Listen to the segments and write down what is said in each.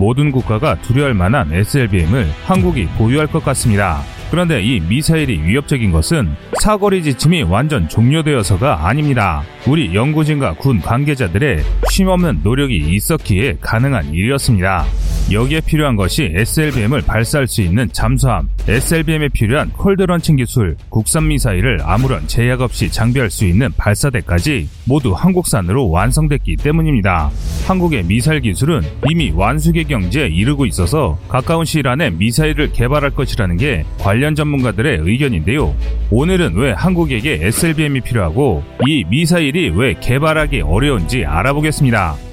모든 국가가 두려워할 만한 SLBM을 한국이 보유할 것 같습니다. 그런데 이 미사일이 위협적인 것은 사거리 지침이 완전 종료되어서가 아닙니다. 우리 연구진과 군 관계자들의 쉼없는 노력이 있었기에 가능한 일이었습니다. 여기에 필요한 것이 SLBM을 발사할 수 있는 잠수함, SLBM에 필요한 콜드런칭 기술, 국산 미사일을 아무런 제약 없이 장비할 수 있는 발사대까지 모두 한국산으로 완성됐기 때문입니다. 한국의 미사일 기술은 이미 완수계 경지에 이르고 있어서 가까운 시일 안에 미사일을 개발할 것이라는 게 관련 전문가들의 의견인데요. 오늘은 왜 한국에게 SLBM이 필요하고 이 미사일이 왜 개발하기 어려운지 알아보겠습니다.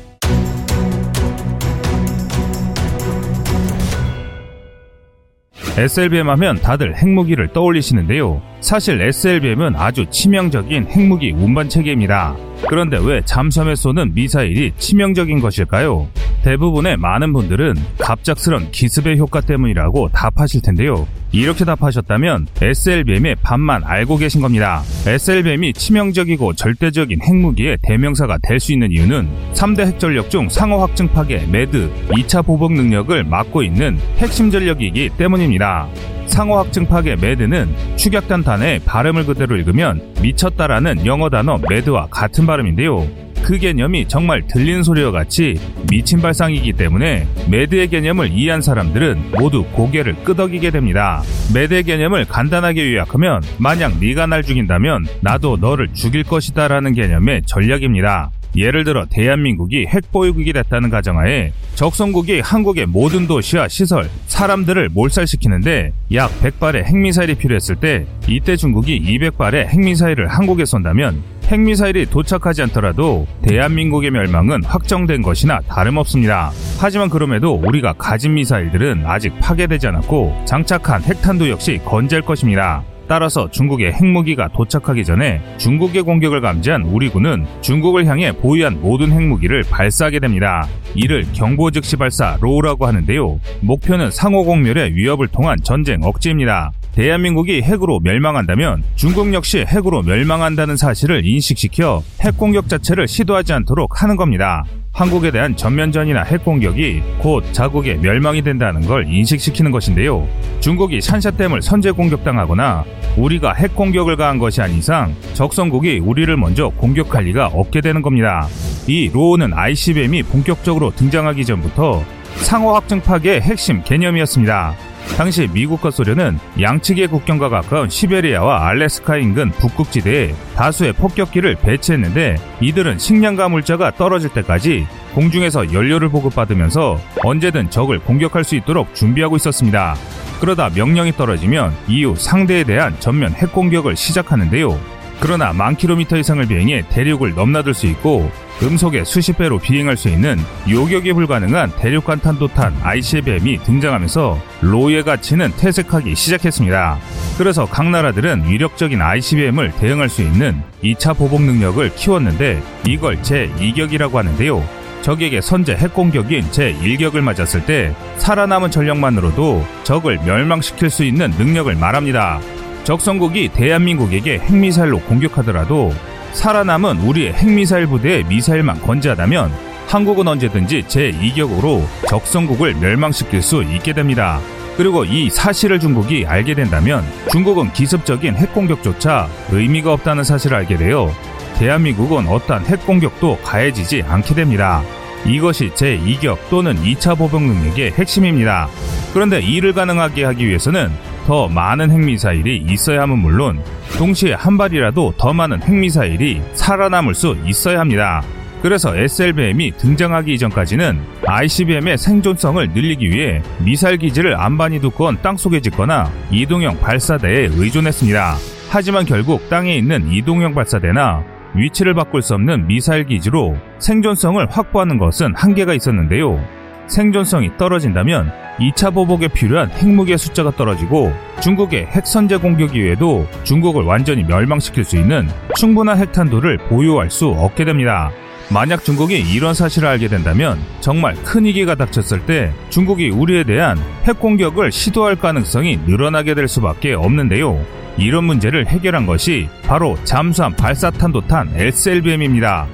SLBM 하면 다들 핵무기를 떠올리시는데요. 사실 SLBM은 아주 치명적인 핵무기 운반 체계입니다. 그런데 왜 잠수함에 쏘는 미사일이 치명적인 것일까요? 대부분의 많은 분들은 갑작스런 기습의 효과 때문이라고 답하실 텐데요. 이렇게 답하셨다면 SLBM의 반만 알고 계신 겁니다. SLBM이 치명적이고 절대적인 핵무기의 대명사가 될 수 있는 이유는 3대 핵전력 중 상호 확증 파괴 MAD 2차 보복 능력을 맡고 있는 핵심 전력이기 때문입니다. 상호 확증 파괴 MAD는 축약된 단어의 발음을 그대로 읽으면 미쳤다라는 영어 단어 mad와 같은 발음인데요. 그 개념이 정말 들리는 소리와 같이 미친 발상이기 때문에 MAD의 개념을 이해한 사람들은 모두 고개를 끄덕이게 됩니다. MAD의 개념을 간단하게 요약하면 만약 네가 날 죽인다면 나도 너를 죽일 것이다 라는 개념의 전략입니다. 예를 들어 대한민국이 핵보유국이 됐다는 가정하에 적성국이 한국의 모든 도시와 시설, 사람들을 몰살시키는데 약 100발의 핵미사일이 필요했을 때 이때 중국이 200발의 핵미사일을 한국에 쏜다면 핵미사일이 도착하지 않더라도 대한민국의 멸망은 확정된 것이나 다름없습니다. 하지만 그럼에도 우리가 가진 미사일들은 아직 파괴되지 않았고 장착한 핵탄두 역시 건재할 것입니다. 따라서 중국의 핵무기가 도착하기 전에 중국의 공격을 감지한 우리 군은 중국을 향해 보유한 모든 핵무기를 발사하게 됩니다. 이를 경보 즉시 발사 LOW라고 하는데요. 목표는 상호 공멸의 위협을 통한 전쟁 억제입니다. 대한민국이 핵으로 멸망한다면 중국 역시 핵으로 멸망한다는 사실을 인식시켜 핵 공격 자체를 시도하지 않도록 하는 겁니다. 한국에 대한 전면전이나 핵공격이 곧 자국의 멸망이 된다는 걸 인식시키는 것인데요. 중국이 샨샤댐을 선제 공격당하거나 우리가 핵공격을 가한 것이 아닌 이상 적성국이 우리를 먼저 공격할 리가 없게 되는 겁니다. 이 로우는 ICBM이 본격적으로 등장하기 전부터 상호 확증 파괴의 핵심 개념이었습니다. 당시 미국과 소련은 양측의 국경과 가까운 시베리아와 알래스카 인근 북극지대에 다수의 폭격기를 배치했는데 이들은 식량과 물자가 떨어질 때까지 공중에서 연료를 보급받으면서 언제든 적을 공격할 수 있도록 준비하고 있었습니다. 그러다 명령이 떨어지면 이후 상대에 대한 전면 핵공격을 시작하는데요. 그러나 만 킬로미터 이상을 비행해 대륙을 넘나들 수 있고 음속에 수십 배로 비행할 수 있는 요격이 불가능한 대륙간 탄도탄 ICBM이 등장하면서 로의 가치는 퇴색하기 시작했습니다. 그래서 각 나라들은 위력적인 ICBM을 대응할 수 있는 2차 보복 능력을 키웠는데 이걸 제2격이라고 하는데요. 적에게 선제 핵공격인 제1격을 맞았을 때 살아남은 전력만으로도 적을 멸망시킬 수 있는 능력을 말합니다. 적성국이 대한민국에게 핵미사일로 공격하더라도 살아남은 우리의 핵미사일 부대의 미사일만 건재하다면 한국은 언제든지 제2격으로 적성국을 멸망시킬 수 있게 됩니다. 그리고 이 사실을 중국이 알게 된다면 중국은 기습적인 핵공격조차 의미가 없다는 사실을 알게 되어 대한민국은 어떠한 핵공격도 가해지지 않게 됩니다. 이것이 제2격 또는 2차 보복 능력의 핵심입니다. 그런데 이를 가능하게 하기 위해서는 더 많은 핵미사일이 있어야 함은 물론 동시에 한 발이라도 더 많은 핵미사일이 살아남을 수 있어야 합니다. 그래서 SLBM이 등장하기 이전까지는 ICBM의 생존성을 늘리기 위해 미사일 기지를 안반이 두꺼운 땅속에 짓거나 이동형 발사대에 의존했습니다. 하지만 결국 땅에 있는 이동형 발사대나 위치를 바꿀 수 없는 미사일 기지로 생존성을 확보하는 것은 한계가 있었는데요. 생존성이 떨어진다면 2차 보복에 필요한 핵무기의 숫자가 떨어지고 중국의 핵선제 공격 이외에도 중국을 완전히 멸망시킬 수 있는 충분한 핵탄두를 보유할 수 없게 됩니다. 만약 중국이 이런 사실을 알게 된다면 정말 큰 위기가 닥쳤을 때 중국이 우리에 대한 핵 공격을 시도할 가능성이 늘어나게 될 수밖에 없는데요. 이런 문제를 해결한 것이 바로 잠수함 발사탄도탄 SLBM입니다.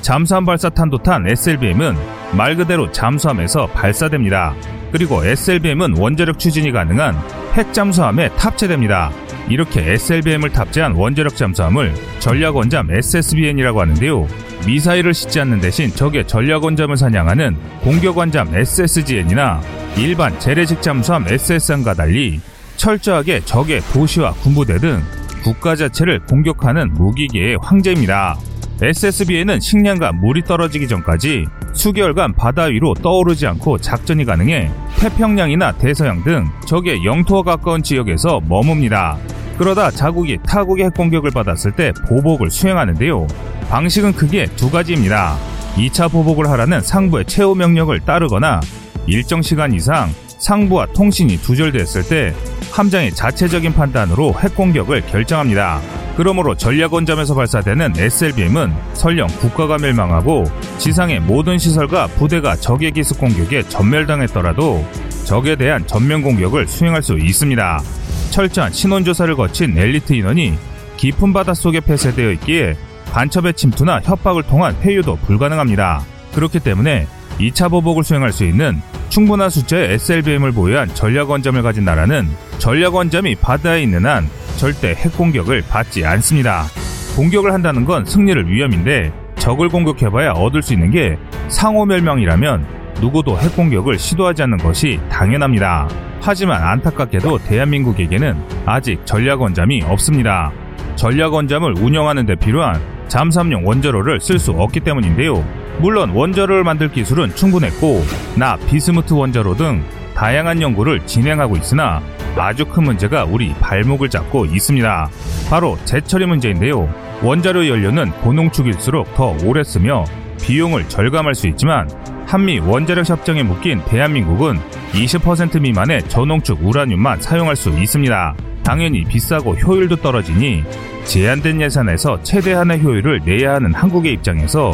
잠수함 발사 탄도탄 SLBM은 말 그대로 잠수함에서 발사됩니다. 그리고 SLBM은 원자력 추진이 가능한 핵 잠수함에 탑재됩니다. 이렇게 SLBM을 탑재한 원자력 잠수함을 전략원잠 SSBN이라고 하는데요. 미사일을 싣지 않는 대신 적의 전략원잠을 사냥하는 공격원잠 SSGN이나 일반 재래식 잠수함 SSN과 달리 철저하게 적의 도시와 군부대 등 국가 자체를 공격하는 무기계의 황제입니다. SSB에는 식량과 물이 떨어지기 전까지 수개월간 바다 위로 떠오르지 않고 작전이 가능해 태평양이나 대서양 등 적의 영토와 가까운 지역에서 머뭅니다. 그러다 자국이 타국의 핵 공격을 받았을 때 보복을 수행하는데요. 방식은 크게 두 가지입니다. 2차 보복을 하라는 상부의 최후 명령을 따르거나 일정 시간 이상 상부와 통신이 두절됐을 때 함장의 자체적인 판단으로 핵 공격을 결정합니다. 그러므로 전략 원점에서 발사되는 SLBM은 설령 국가가 멸망하고 지상의 모든 시설과 부대가 적의 기습 공격에 전멸당했더라도 적에 대한 전면 공격을 수행할 수 있습니다. 철저한 신원조사를 거친 엘리트 인원이 깊은 바닷속에 폐쇄되어 있기에 간첩의 침투나 협박을 통한 회유도 불가능합니다. 그렇기 때문에 2차 보복을 수행할 수 있는 충분한 숫자의 SLBM을 보유한 전략 원점을 가진 나라는 전략 원점이 바다에 있는 한 절대 핵 공격을 받지 않습니다. 공격을 한다는 건 승리를 위험인데 적을 공격해봐야 얻을 수 있는 게 상호멸망이라면 누구도 핵 공격을 시도하지 않는 것이 당연합니다. 하지만 안타깝게도 대한민국에게는 아직 전략원잠이 없습니다. 전략원잠을 운영하는 데 필요한 잠수함용 원자로를 쓸 수 없기 때문인데요. 물론 원자로를 만들 기술은 충분했고 나 비스무트 원자로 등 다양한 연구를 진행하고 있으나 아주 큰 문제가 우리 발목을 잡고 있습니다. 바로 재처리 문제인데요. 원자로 연료는 고농축일수록 더 오래 쓰며 비용을 절감할 수 있지만 한미 원자력 협정에 묶인 대한민국은 20% 미만의 저농축 우라늄만 사용할 수 있습니다. 당연히 비싸고 효율도 떨어지니 제한된 예산에서 최대한의 효율을 내야 하는 한국의 입장에서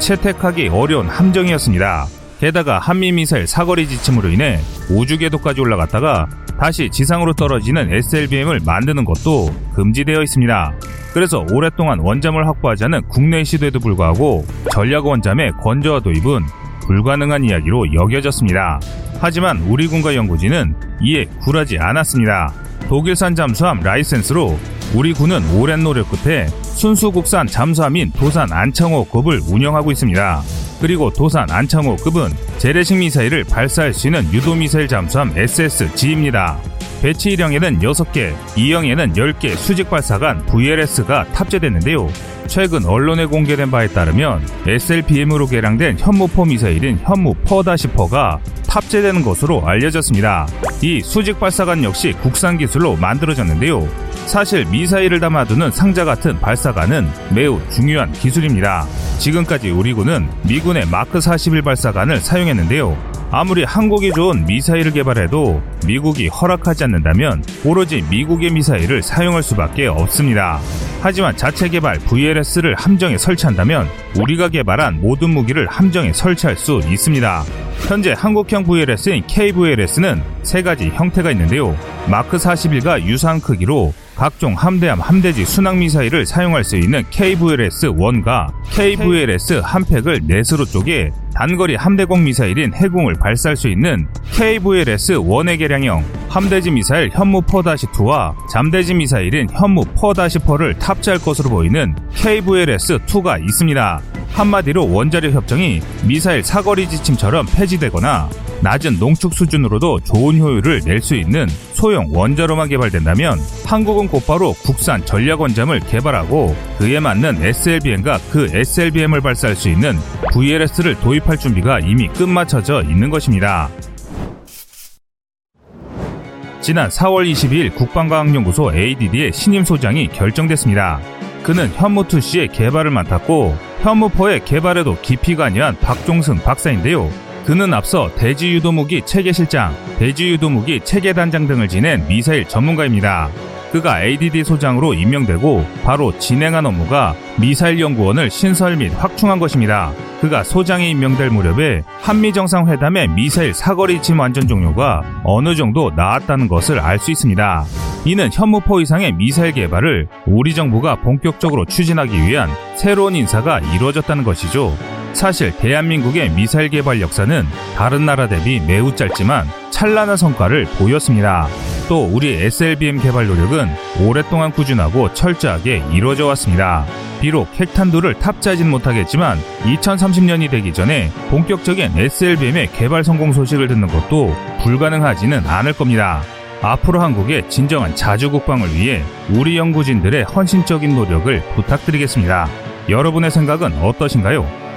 채택하기 어려운 함정이었습니다. 게다가 한미미사일 사거리 지침으로 인해 우주 궤도까지 올라갔다가 다시 지상으로 떨어지는 SLBM을 만드는 것도 금지되어 있습니다. 그래서 오랫동안 원잠을 확보하자는 국내 시도에도 불구하고 전략 원잠의 건조화 도입은 불가능한 이야기로 여겨졌습니다. 하지만 우리 군과 연구진은 이에 굴하지 않았습니다. 독일산 잠수함 라이센스로 우리 군은 오랜 노력 끝에 순수 국산 잠수함인 도산 안창호급을 운영하고 있습니다. 그리고 도산 안창호급은 재래식 미사일을 발사할 수 있는 유도미사일 잠수함 SSG입니다. 배치 1형에는 6개, 2형에는 10개 수직 발사관 VLS가 탑재됐는데요. 최근 언론에 공개된 바에 따르면 SLBM으로 개량된 현무포 미사일인 현무4-4가 탑재되는 것으로 알려졌습니다. 이 수직 발사관 역시 국산 기술로 만들어졌는데요. 사실 미사일을 담아두는 상자 같은 발사관은 매우 중요한 기술입니다. 지금까지 우리 군은 미군의 마크 41 발사관을 사용했는데요. 아무리 한국이 좋은 미사일을 개발해도 미국이 허락하지 않는다면 오로지 미국의 미사일을 사용할 수밖에 없습니다. 하지만 자체 개발 VLS를 함정에 설치한다면 우리가 개발한 모든 무기를 함정에 설치할 수 있습니다. 현재 한국형 VLS인 KVLS는 세 가지 형태가 있는데요. 마크 41과 유사한 크기로 각종 함대함 함대지 순항 미사일을 사용할 수 있는 KVLS-1과 KVLS 한 팩을 넷으로 쪼개 단거리 함대공 미사일인 해공을 발사할 수 있는 KVLS-1의 개량형 함대지 미사일 현무4-2와 잠대지 미사일인 현무4-4를 탑재할 것으로 보이는 KVLS-2가 있습니다. 한마디로 원자력 협정이 미사일 사거리 지침처럼 폐지되거나 낮은 농축 수준으로도 좋은 효율을 낼 수 있는 소형 원자로만 개발된다면 한국은 곧바로 국산 전략 원잠을 개발하고 그에 맞는 SLBM과 그 SLBM을 발사할 수 있는 VLS를 도입할 준비가 이미 끝마쳐져 있는 것입니다. 지난 4월 22일 국방과학연구소 ADD의 신임 소장이 결정됐습니다. 그는 현무2 씨의 개발을 맡았고 현무포의 개발에도 깊이 관여한 박종승 박사인데요. 그는 앞서 대지유도무기 체계실장, 대지유도무기 체계단장 등을 지낸 미사일 전문가입니다. 그가 ADD 소장으로 임명되고 바로 진행한 업무가 미사일 연구원을 신설 및 확충한 것입니다. 그가 소장에 임명될 무렵에 한미 정상회담의 미사일 사거리 침 완전 종료가 어느 정도 나았다는 것을 알 수 있습니다. 이는 현무포 이상의 미사일 개발을 우리 정부가 본격적으로 추진하기 위한 새로운 인사가 이루어졌다는 것이죠. 사실 대한민국의 미사일 개발 역사는 다른 나라 대비 매우 짧지만 찬란한 성과를 보였습니다. 또 우리 SLBM 개발 노력은 오랫동안 꾸준하고 철저하게 이루어져 왔습니다. 비록 핵탄두를 탑재하진 못하겠지만 2030년이 되기 전에 본격적인 SLBM의 개발 성공 소식을 듣는 것도 불가능하지는 않을 겁니다. 앞으로 한국의 진정한 자주 국방을 위해 우리 연구진들의 헌신적인 노력을 부탁드리겠습니다. 여러분의 생각은 어떠신가요?